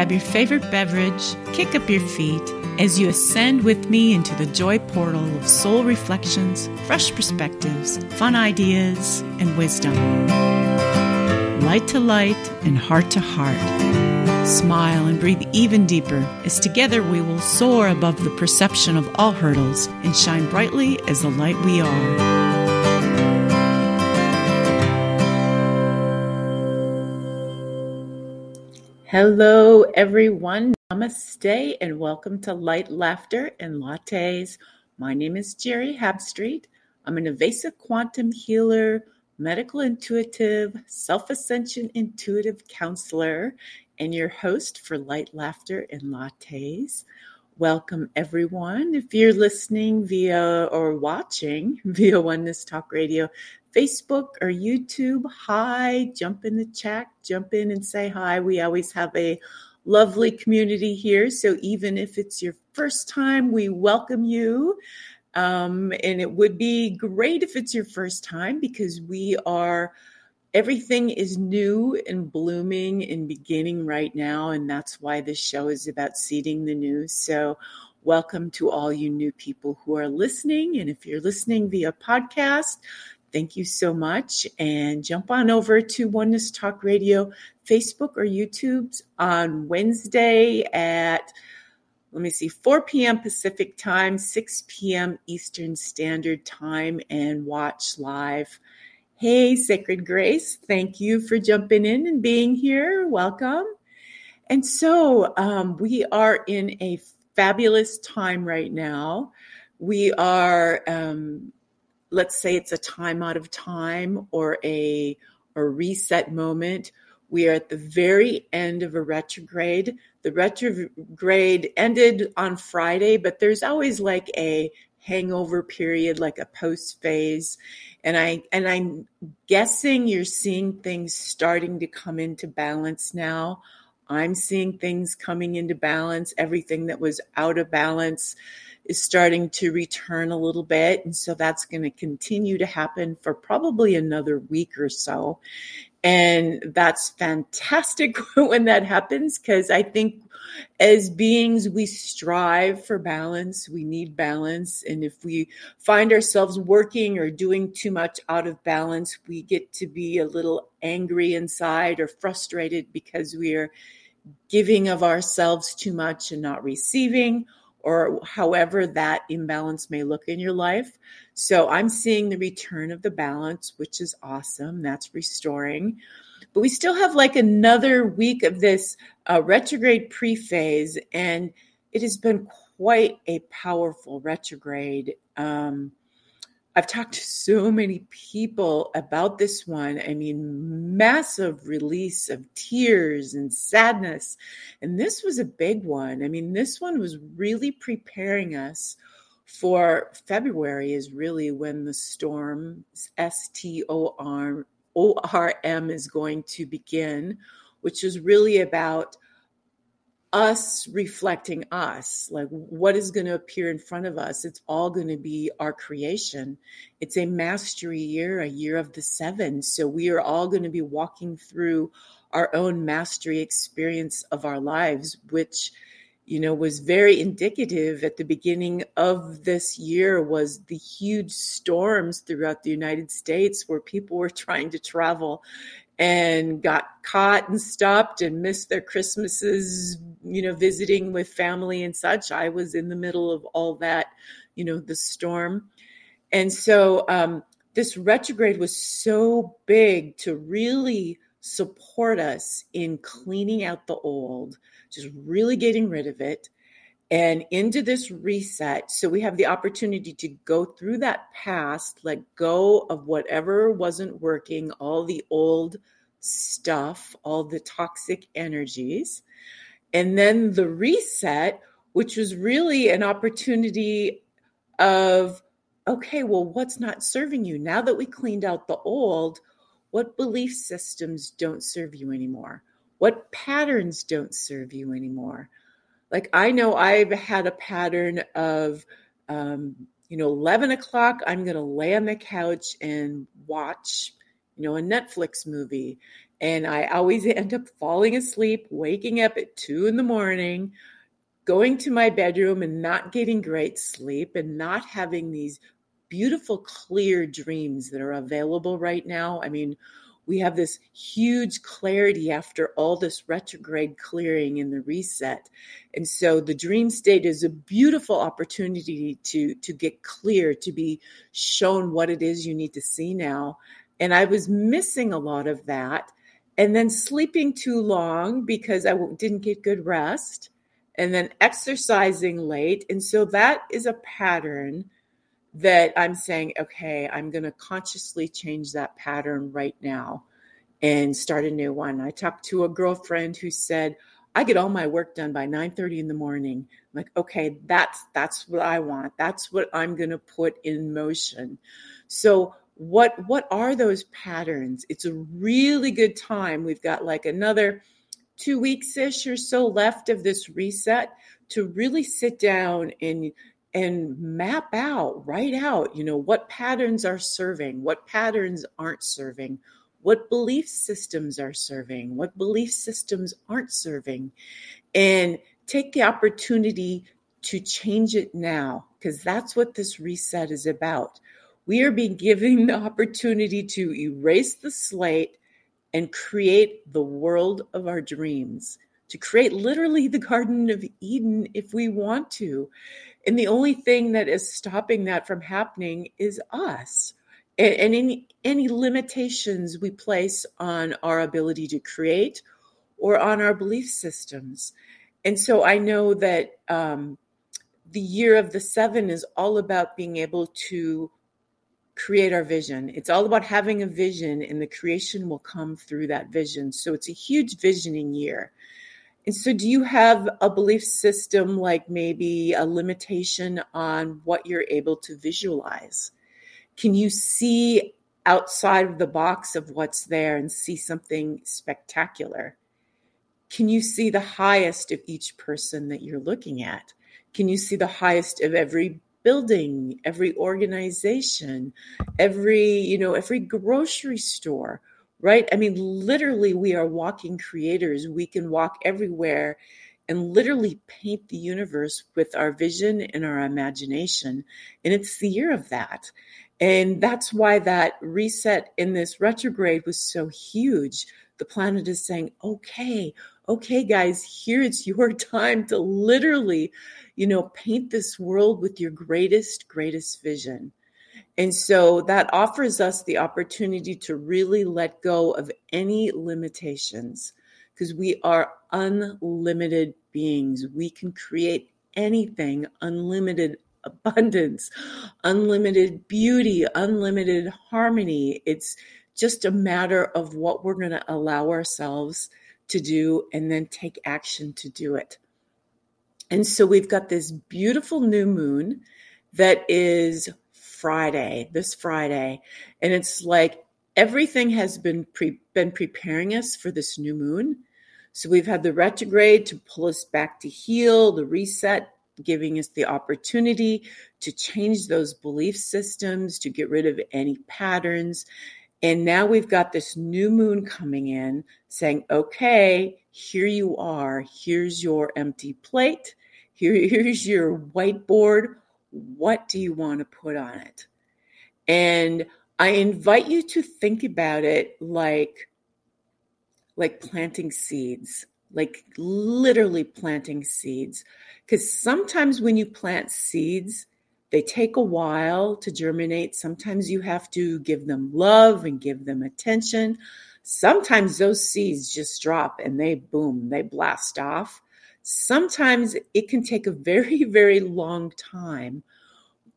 grab your favorite beverage, kick up your feet as you ascend with me into the joy portal of soul reflections, fresh perspectives, fun ideas, and wisdom. Light to light and heart to heart. Smile and breathe even deeper as together we will soar above the perception of all hurdles and shine brightly as the light we are. Hello, everyone. Namaste, and welcome to Light, Laughter, and Lattes. My name is Jerry Habstreet. I'm an evasive quantum healer, medical intuitive, self ascension intuitive counselor, and your host for Light, Laughter, and Lattes. Welcome, everyone. If you're listening via or watching via Oneness Talk Radio, Facebook or YouTube, hi, jump in the chat, jump in and say hi. We always have a lovely community here. So even if it's your first time, we welcome you. Um, and it would be great if it's your first time because we are, everything is new and blooming and beginning right now. And that's why this show is about seeding the new. So welcome to all you new people who are listening. And if you're listening via podcast, Thank you so much. And jump on over to Oneness Talk Radio, Facebook or YouTube on Wednesday at, let me see, 4 p.m. Pacific time, 6 p.m. Eastern Standard Time, and watch live. Hey, Sacred Grace, thank you for jumping in and being here. Welcome. And so um, we are in a fabulous time right now. We are um, let's say it's a time out of time or a, a reset moment. We are at the very end of a retrograde. The retrograde ended on Friday, but there's always like a hangover period, like a post phase. And I and I'm guessing you're seeing things starting to come into balance now. I'm seeing things coming into balance, everything that was out of balance is starting to return a little bit. And so that's going to continue to happen for probably another week or so. And that's fantastic when that happens because I think as beings, we strive for balance. We need balance. And if we find ourselves working or doing too much out of balance, we get to be a little angry inside or frustrated because we are giving of ourselves too much and not receiving or however that imbalance may look in your life. So I'm seeing the return of the balance, which is awesome. That's restoring. But we still have like another week of this uh, retrograde pre phase, and it has been quite a powerful retrograde. Um, I've talked to so many people about this one. I mean, massive release of tears and sadness. And this was a big one. I mean, this one was really preparing us for February, is really when the storm, S T O R O R M, is going to begin, which is really about us reflecting us like what is going to appear in front of us it's all going to be our creation. It's a mastery year a year of the seven. So we are all going to be walking through our own mastery experience of our lives which you know was very indicative at the beginning of this year was the huge storms throughout the United States where people were trying to travel and got caught and stopped and missed their Christmases, you know, visiting with family and such. I was in the middle of all that, you know, the storm. And so um, this retrograde was so big to really support us in cleaning out the old, just really getting rid of it and into this reset. So we have the opportunity to go through that past, let go of whatever wasn't working, all the old stuff, all the toxic energies. And then the reset, which was really an opportunity of, okay, well, what's not serving you? Now that we cleaned out the old, what belief systems don't serve you anymore? What patterns don't serve you anymore? Like I know I've had a pattern of, um, you know, 11 o'clock, I'm going to lay on the couch and watch, you know, a Netflix movie. And I always end up falling asleep, waking up at two in the morning, going to my bedroom and not getting great sleep and not having these beautiful, clear dreams that are available right now. I mean, we have this huge clarity after all this retrograde clearing and the reset. And so the dream state is a beautiful opportunity to, to get clear, to be shown what it is you need to see now. And I was missing a lot of that. And then sleeping too long because I didn't get good rest. And then exercising late. And so that is a pattern that I'm saying, okay, I'm going to consciously change that pattern right now and start a new one. I talked to a girlfriend who said, I get all my work done by 9:30 in the morning. I'm like, okay, that's that's what I want. That's what I'm going to put in motion. So what what are those patterns? It's a really good time. We've got like another 2 weeks ish or so left of this reset to really sit down and and map out, write out, you know, what patterns are serving, what patterns aren't serving, what belief systems are serving, what belief systems aren't serving, and take the opportunity to change it now, because that's what this reset is about. We are being given the opportunity to erase the slate and create the world of our dreams, to create literally the Garden of Eden if we want to. And the only thing that is stopping that from happening is us. And, and any, any limitations we place on our ability to create or on our belief systems. And so I know that um, the year of the seven is all about being able to create our vision. It's all about having a vision, and the creation will come through that vision. So it's a huge visioning year. And so, do you have a belief system like maybe a limitation on what you're able to visualize? Can you see outside of the box of what's there and see something spectacular? Can you see the highest of each person that you're looking at? Can you see the highest of every building, every organization, every, you know, every grocery store? Right? I mean, literally, we are walking creators. We can walk everywhere and literally paint the universe with our vision and our imagination. And it's the year of that. And that's why that reset in this retrograde was so huge. The planet is saying, okay, okay, guys, here it's your time to literally, you know, paint this world with your greatest, greatest vision. And so that offers us the opportunity to really let go of any limitations because we are unlimited beings. We can create anything, unlimited abundance, unlimited beauty, unlimited harmony. It's just a matter of what we're going to allow ourselves to do and then take action to do it. And so we've got this beautiful new moon that is Friday, this Friday, and it's like everything has been pre- been preparing us for this new moon. So we've had the retrograde to pull us back to heal, the reset giving us the opportunity to change those belief systems, to get rid of any patterns. And now we've got this new moon coming in saying, okay, here you are. Here's your empty plate. Here, here's your whiteboard what do you want to put on it? And I invite you to think about it like like planting seeds, like literally planting seeds. Because sometimes when you plant seeds, they take a while to germinate. Sometimes you have to give them love and give them attention. Sometimes those seeds just drop and they boom, they blast off. Sometimes it can take a very, very long time,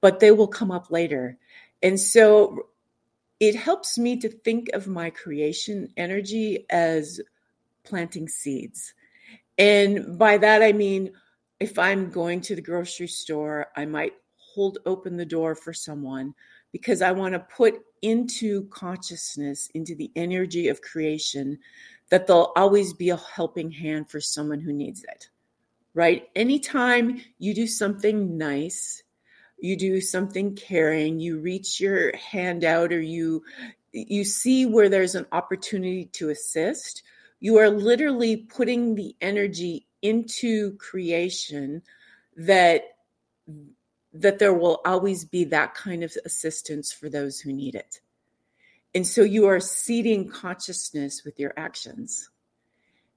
but they will come up later. And so it helps me to think of my creation energy as planting seeds. And by that, I mean, if I'm going to the grocery store, I might hold open the door for someone because I want to put into consciousness, into the energy of creation, that there'll always be a helping hand for someone who needs it right? Anytime you do something nice, you do something caring, you reach your hand out or you you see where there's an opportunity to assist, you are literally putting the energy into creation that that there will always be that kind of assistance for those who need it. And so you are seeding consciousness with your actions.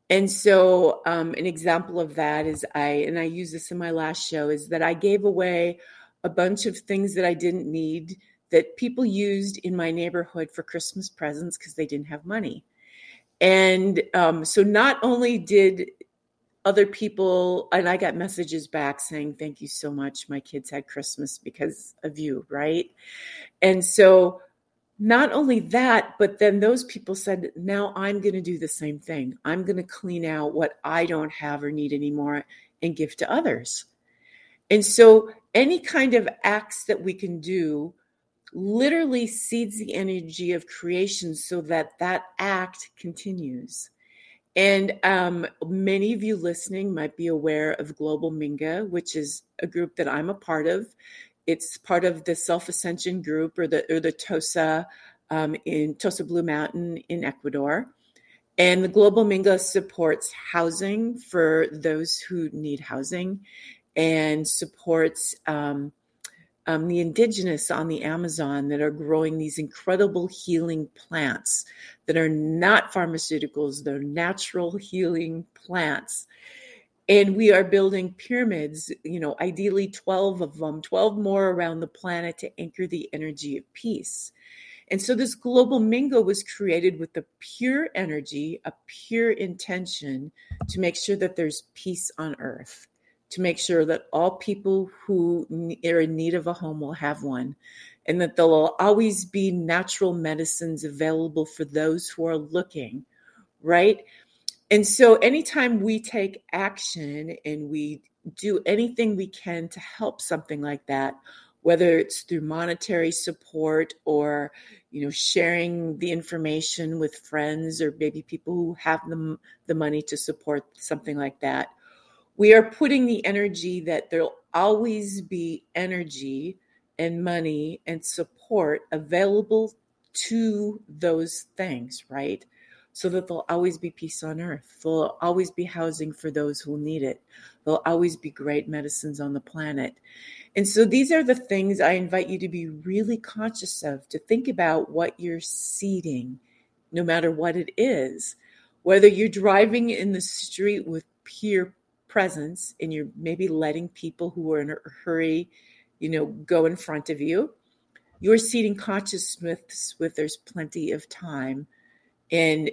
And so, um, an example of that is I, and I use this in my last show, is that I gave away a bunch of things that I didn't need that people used in my neighborhood for Christmas presents because they didn't have money. And um, so, not only did other people, and I got messages back saying, Thank you so much. My kids had Christmas because of you, right? And so, not only that, but then those people said, now I'm going to do the same thing. I'm going to clean out what I don't have or need anymore and give to others. And so, any kind of acts that we can do literally seeds the energy of creation so that that act continues. And um, many of you listening might be aware of Global Minga, which is a group that I'm a part of. It's part of the Self Ascension Group or the or the TOSA um, in Tosa Blue Mountain in Ecuador. And the Global Minga supports housing for those who need housing and supports um, um, the indigenous on the Amazon that are growing these incredible healing plants that are not pharmaceuticals, they're natural healing plants and we are building pyramids you know ideally 12 of them 12 more around the planet to anchor the energy of peace. And so this global Minga was created with the pure energy a pure intention to make sure that there's peace on earth to make sure that all people who are in need of a home will have one and that there will always be natural medicines available for those who are looking right and so, anytime we take action and we do anything we can to help something like that, whether it's through monetary support or you know sharing the information with friends or maybe people who have the, the money to support something like that we are putting the energy that there'll always be energy and money and support available to those things right so that there'll always be peace on earth. There'll always be housing for those who need it. There'll always be great medicines on the planet. And so these are the things I invite you to be really conscious of, to think about what you're seeding, no matter what it is. Whether you're driving in the street with pure presence and you're maybe letting people who are in a hurry, you know, go in front of you, you're seeding consciousness with there's plenty of time and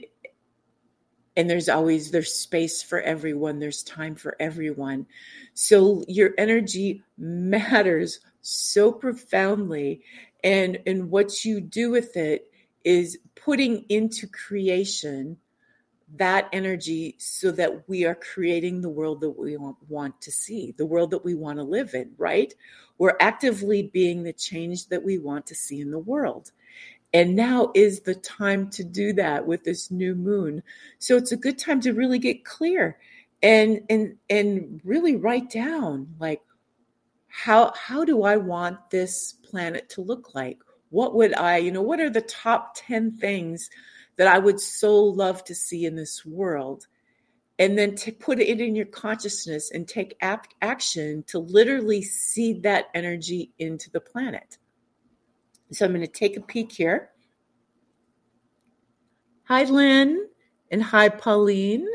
and there's always there's space for everyone. There's time for everyone. So your energy matters so profoundly. And and what you do with it is putting into creation that energy so that we are creating the world that we want to see the world that we want to live in right? We're actively being the change that we want to see in the world and now is the time to do that with this new moon. So it's a good time to really get clear and and and really write down like how how do I want this planet to look like? What would I, you know, what are the top 10 things that I would so love to see in this world? And then to put it in your consciousness and take action to literally seed that energy into the planet. So I'm going to take a peek here. Hi, Lynn, and hi, Pauline.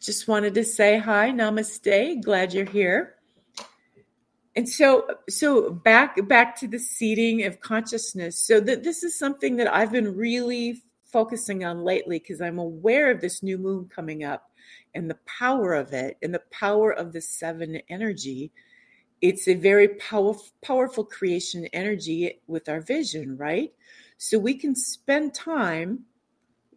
Just wanted to say hi, namaste. Glad you're here. And so, so back back to the seeding of consciousness. So that this is something that I've been really focusing on lately because I'm aware of this new moon coming up and the power of it and the power of the seven energy it's a very powerful powerful creation energy with our vision right? So we can spend time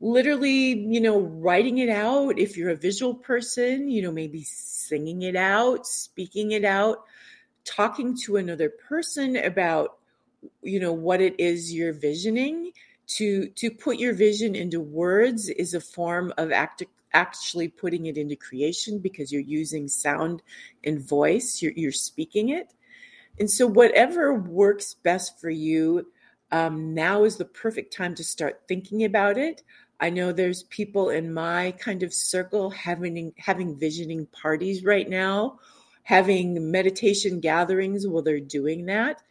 literally you know writing it out. If you're a visual person you know maybe singing it out speaking it out talking to another person about you know what it is you're visioning. To to put your vision into words is a form of act, actually putting it into creation because you're using sound and voice you're, you're speaking it And so, whatever works best for you, um, now is the perfect time to start thinking about it. I know there's people in my kind of circle having having visioning parties right now, having meditation gatherings while they're doing that.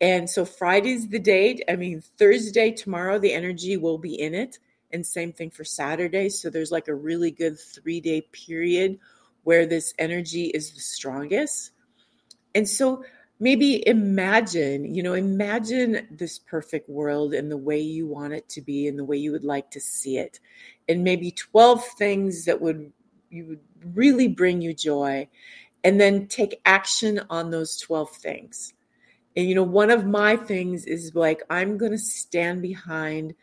And so Friday's the date. I mean, Thursday, tomorrow, the energy will be in it. And same thing for Saturday. So there's like a really good three day period where this energy is the strongest. And so maybe imagine, you know, imagine this perfect world and the way you want it to be and the way you would like to see it. And maybe 12 things that would you would really bring you joy and then take action on those 12 things. And you know, one of my things is like I'm going to stand behind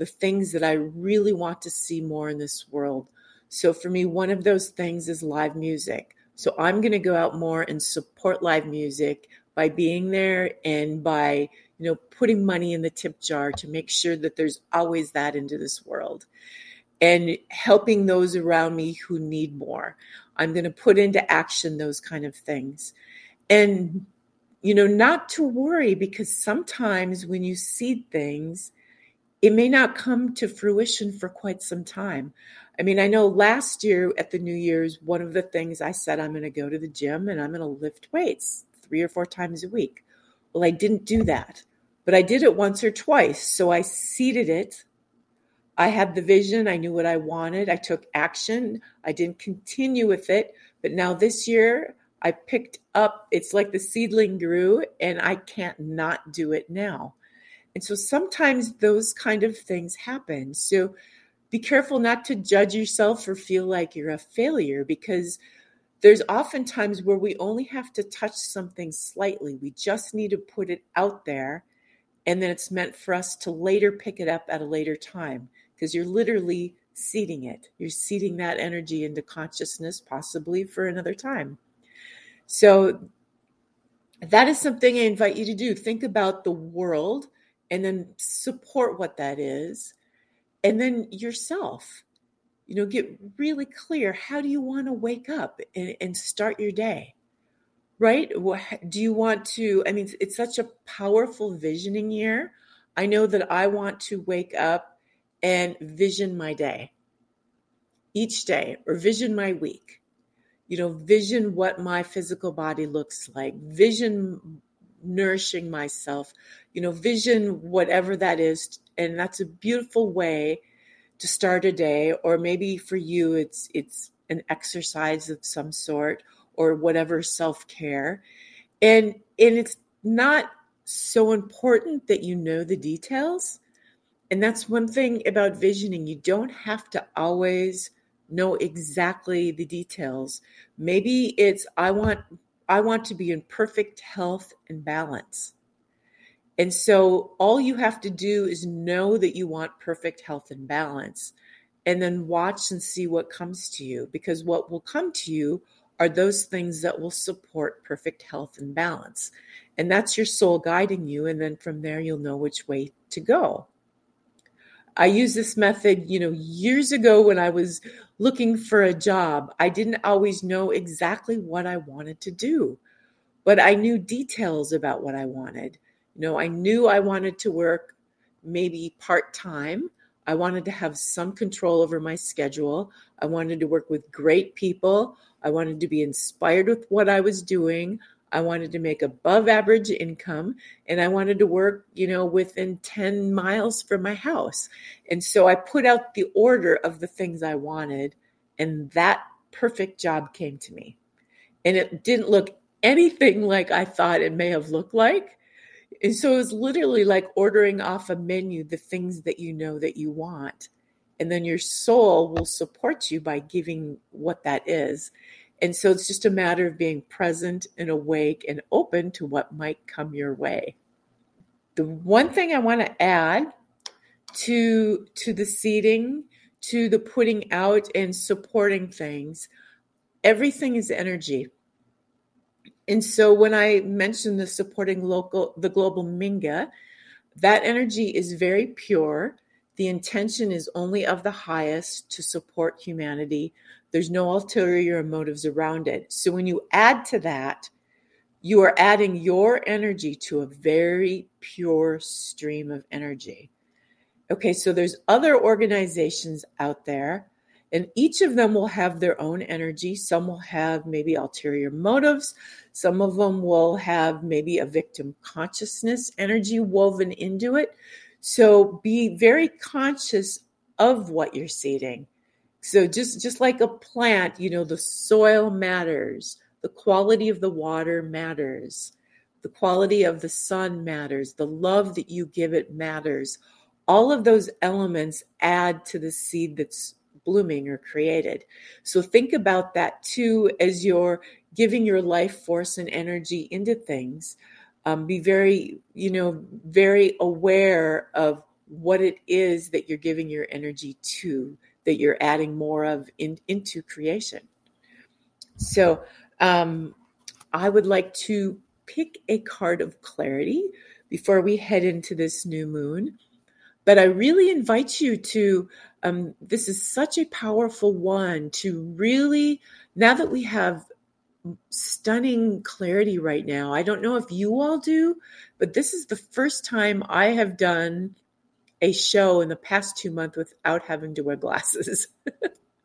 the things that I really want to see more in this world. So for me, one of those things is live music. So I'm going to go out more and support live music by being there and by you know putting money in the tip jar to make sure that there's always that into this world and helping those around me who need more i'm going to put into action those kind of things and you know not to worry because sometimes when you see things it may not come to fruition for quite some time I mean, I know last year at the New Year's, one of the things I said, I'm going to go to the gym and I'm going to lift weights three or four times a week. Well, I didn't do that, but I did it once or twice. So I seeded it. I had the vision. I knew what I wanted. I took action. I didn't continue with it. But now this year, I picked up, it's like the seedling grew, and I can't not do it now. And so sometimes those kind of things happen. So be careful not to judge yourself or feel like you're a failure because there's often times where we only have to touch something slightly. We just need to put it out there, and then it's meant for us to later pick it up at a later time because you're literally seeding it. You're seeding that energy into consciousness, possibly for another time. So, that is something I invite you to do. Think about the world and then support what that is, and then yourself you know get really clear how do you want to wake up and, and start your day right? Do you want to i mean it's such a powerful visioning year. I know that i want to wake up and vision my day each day or vision my week. You know vision what my physical body looks like vision nourishing myself you know vision whatever that is and that's a beautiful way to start a day or maybe for you it's it's an exercise of some sort or whatever self-care. And and it's not so important that you know the details. And that's one thing about visioning you don't have to always know exactly the details. Maybe it's i want i want to be in perfect health and balance and so all you have to do is know that you want perfect health and balance and then watch and see what comes to you because what will come to you are those things that will support perfect health and balance. And that's your soul guiding you. And then from there, you'll know which way to go. I used this method, you know, years ago when I was looking for a job. I didn't always know exactly what I wanted to do, but I knew details about what I wanted. You know, I knew I wanted to work maybe part time. I wanted to have some control over my schedule. I wanted to work with great people. I wanted to be inspired with what I was doing. I wanted to make above average income and I wanted to work, you know, within 10 miles from my house. And so I put out the order of the things I wanted and that perfect job came to me. And it didn't look anything like I thought it may have looked like. And so it was literally like ordering off a menu the things that you know that you want. And then your soul will support you by giving what that is. And so it's just a matter of being present and awake and open to what might come your way. The one thing I want to add to to the seeding, to the putting out and supporting things, everything is energy. And so when I mentioned the supporting local, the global Minga, that energy is very pure. The intention is only of the highest to support humanity. There's no ulterior motives around it. So when you add to that you are adding your energy to a very pure stream of energy. Okay, so there's other organizations out there, and each of them will have their own energy. Some will have maybe ulterior motives. Some of them will have maybe a victim consciousness energy woven into it. So be very conscious of what you're seeding. So just just like a plant, you know, the soil matters the quality of the water matters. The quality of the sun matters. The love that you give it matters. All of those elements add to the seed that's blooming or created. So think about that too as you're giving your life force and energy into things. Um, be very, you know, very aware of what it is that you're giving your energy to, that you're adding more of in, into creation. So um, I would like to pick a card of clarity before we head into this new moon. But I really invite you to, um, this is such a powerful one to really, now that we have stunning clarity right now, I don't know if you all do, but this is the first time I have done a show in the past two months without having to wear glasses.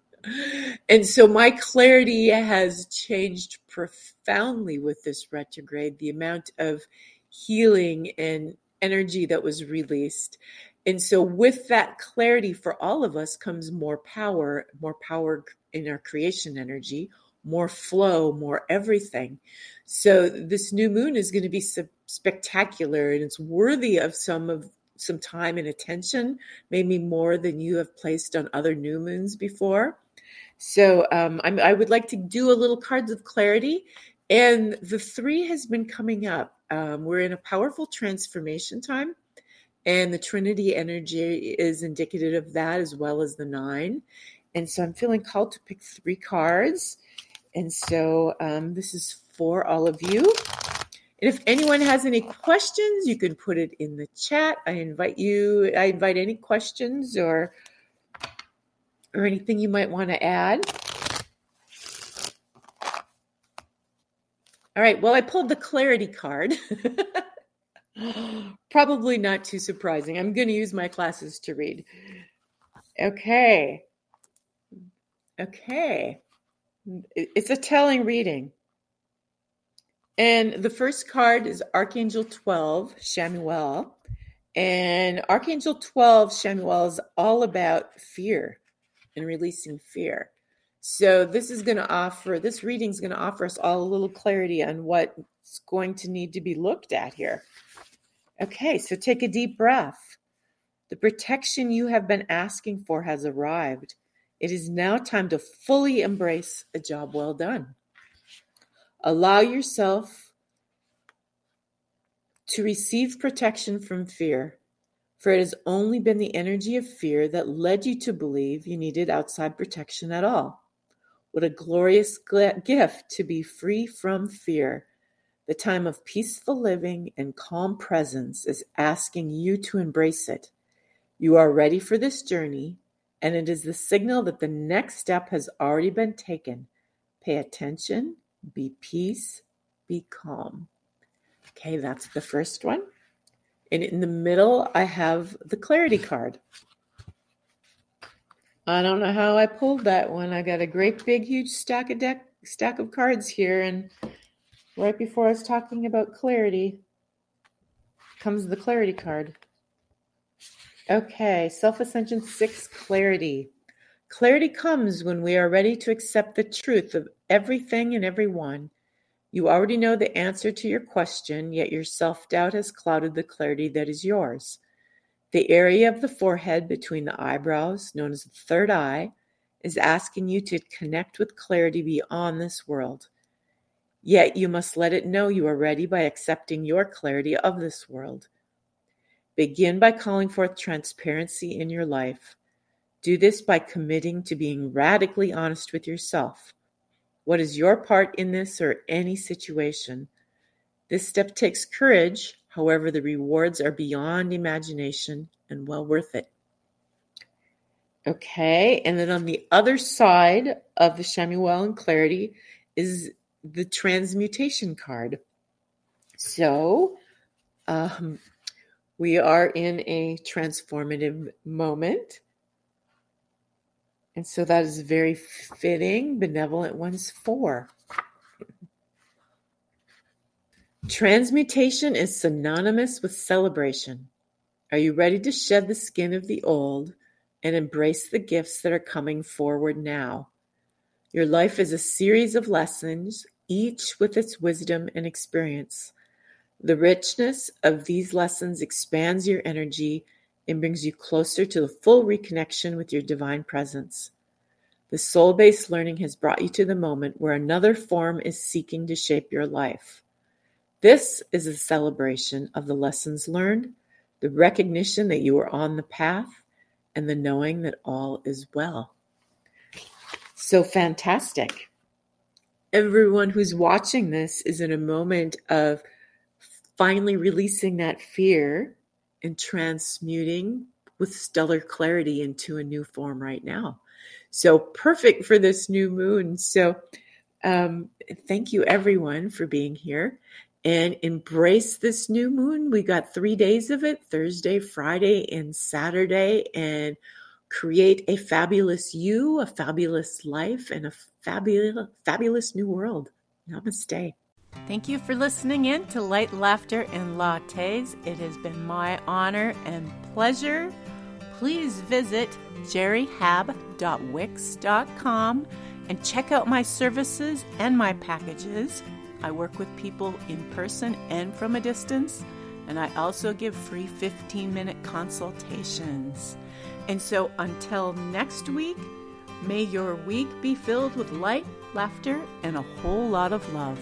and so my clarity has changed profoundly with this retrograde, the amount of healing and energy that was released. And so, with that clarity for all of us comes more power, more power in our creation energy, more flow, more everything. So, this new moon is going to be spectacular and it's worthy of some of some time and attention, maybe more than you have placed on other new moons before. So um, i would like to do a little cards of clarity. And the three has been coming up. Um, we're in a powerful transformation time. And the Trinity energy is indicative of that as well as the nine. And so I'm feeling called to pick three cards. And so um, this is for all of you. And if anyone has any questions, you can put it in the chat. I invite you, I invite any questions or or anything you might want to add? All right, well, I pulled the clarity card. Probably not too surprising. I'm going to use my classes to read. Okay. Okay. It's a telling reading. And the first card is Archangel 12, Chamuel. And Archangel 12, Chamuel, is all about fear and releasing fear. So this is going to offer this reading is going to offer us all a little clarity on what's going to need to be looked at here. Okay, so take a deep breath. The protection you have been asking for has arrived. It is now time to fully embrace a job well done. Allow yourself to receive protection from fear for it has only been the energy of fear that led you to believe you needed outside protection at all. What a glorious gift to be free from fear. The time of peaceful living and calm presence is asking you to embrace it. You are ready for this journey, and it is the signal that the next step has already been taken. Pay attention, be peace, be calm. Okay, that's the first one. And in the middle, I have the clarity card. I don't know how I pulled that one. I got a great big huge stack of deck stack of cards here and right before I was talking about clarity comes the clarity card. Okay, self ascension 6 clarity. Clarity comes when we are ready to accept the truth of everything and everyone you already know the answer to your question, yet your self doubt has clouded the clarity that is yours. The area of the forehead between the eyebrows, known as the third eye, is asking you to connect with clarity beyond this world. Yet you must let it know you are ready by accepting your clarity of this world. Begin by calling forth transparency in your life. Do this by committing to being radically honest with yourself. What is your part in this or any situation? This step takes courage, however, the rewards are beyond imagination and well worth it. Okay, and then on the other side of the Chamuel and Clarity is the transmutation card. So, um, we are in a transformative moment. And so that is very fitting. Benevolent ones four. Transmutation is synonymous with celebration. Are you ready to shed the skin of the old and embrace the gifts that are coming forward now? Your life is a series of lessons, each with its wisdom and experience. The richness of these lessons expands your energy and brings you closer to the full reconnection with your divine presence. The soul based learning has brought you to the moment where another form is seeking to shape your life. This is a celebration of the lessons learned, the recognition that you are on the path, and the knowing that all is well. So fantastic. Everyone who's watching this is in a moment of finally releasing that fear and transmuting with stellar clarity into a new form right now. So perfect for this new moon. So um, thank you everyone for being here and embrace this new moon. We got three days of it Thursday, Friday, and Saturday. And create a fabulous you, a fabulous life, and a fabulous, fabulous new world. Namaste. Thank you for listening in to Light Laughter and Lattes. It has been my honor and pleasure. Please visit jerryhab.wix.com and check out my services and my packages. I work with people in person and from a distance, and I also give free 15 minute consultations. And so until next week, may your week be filled with light, laughter, and a whole lot of love.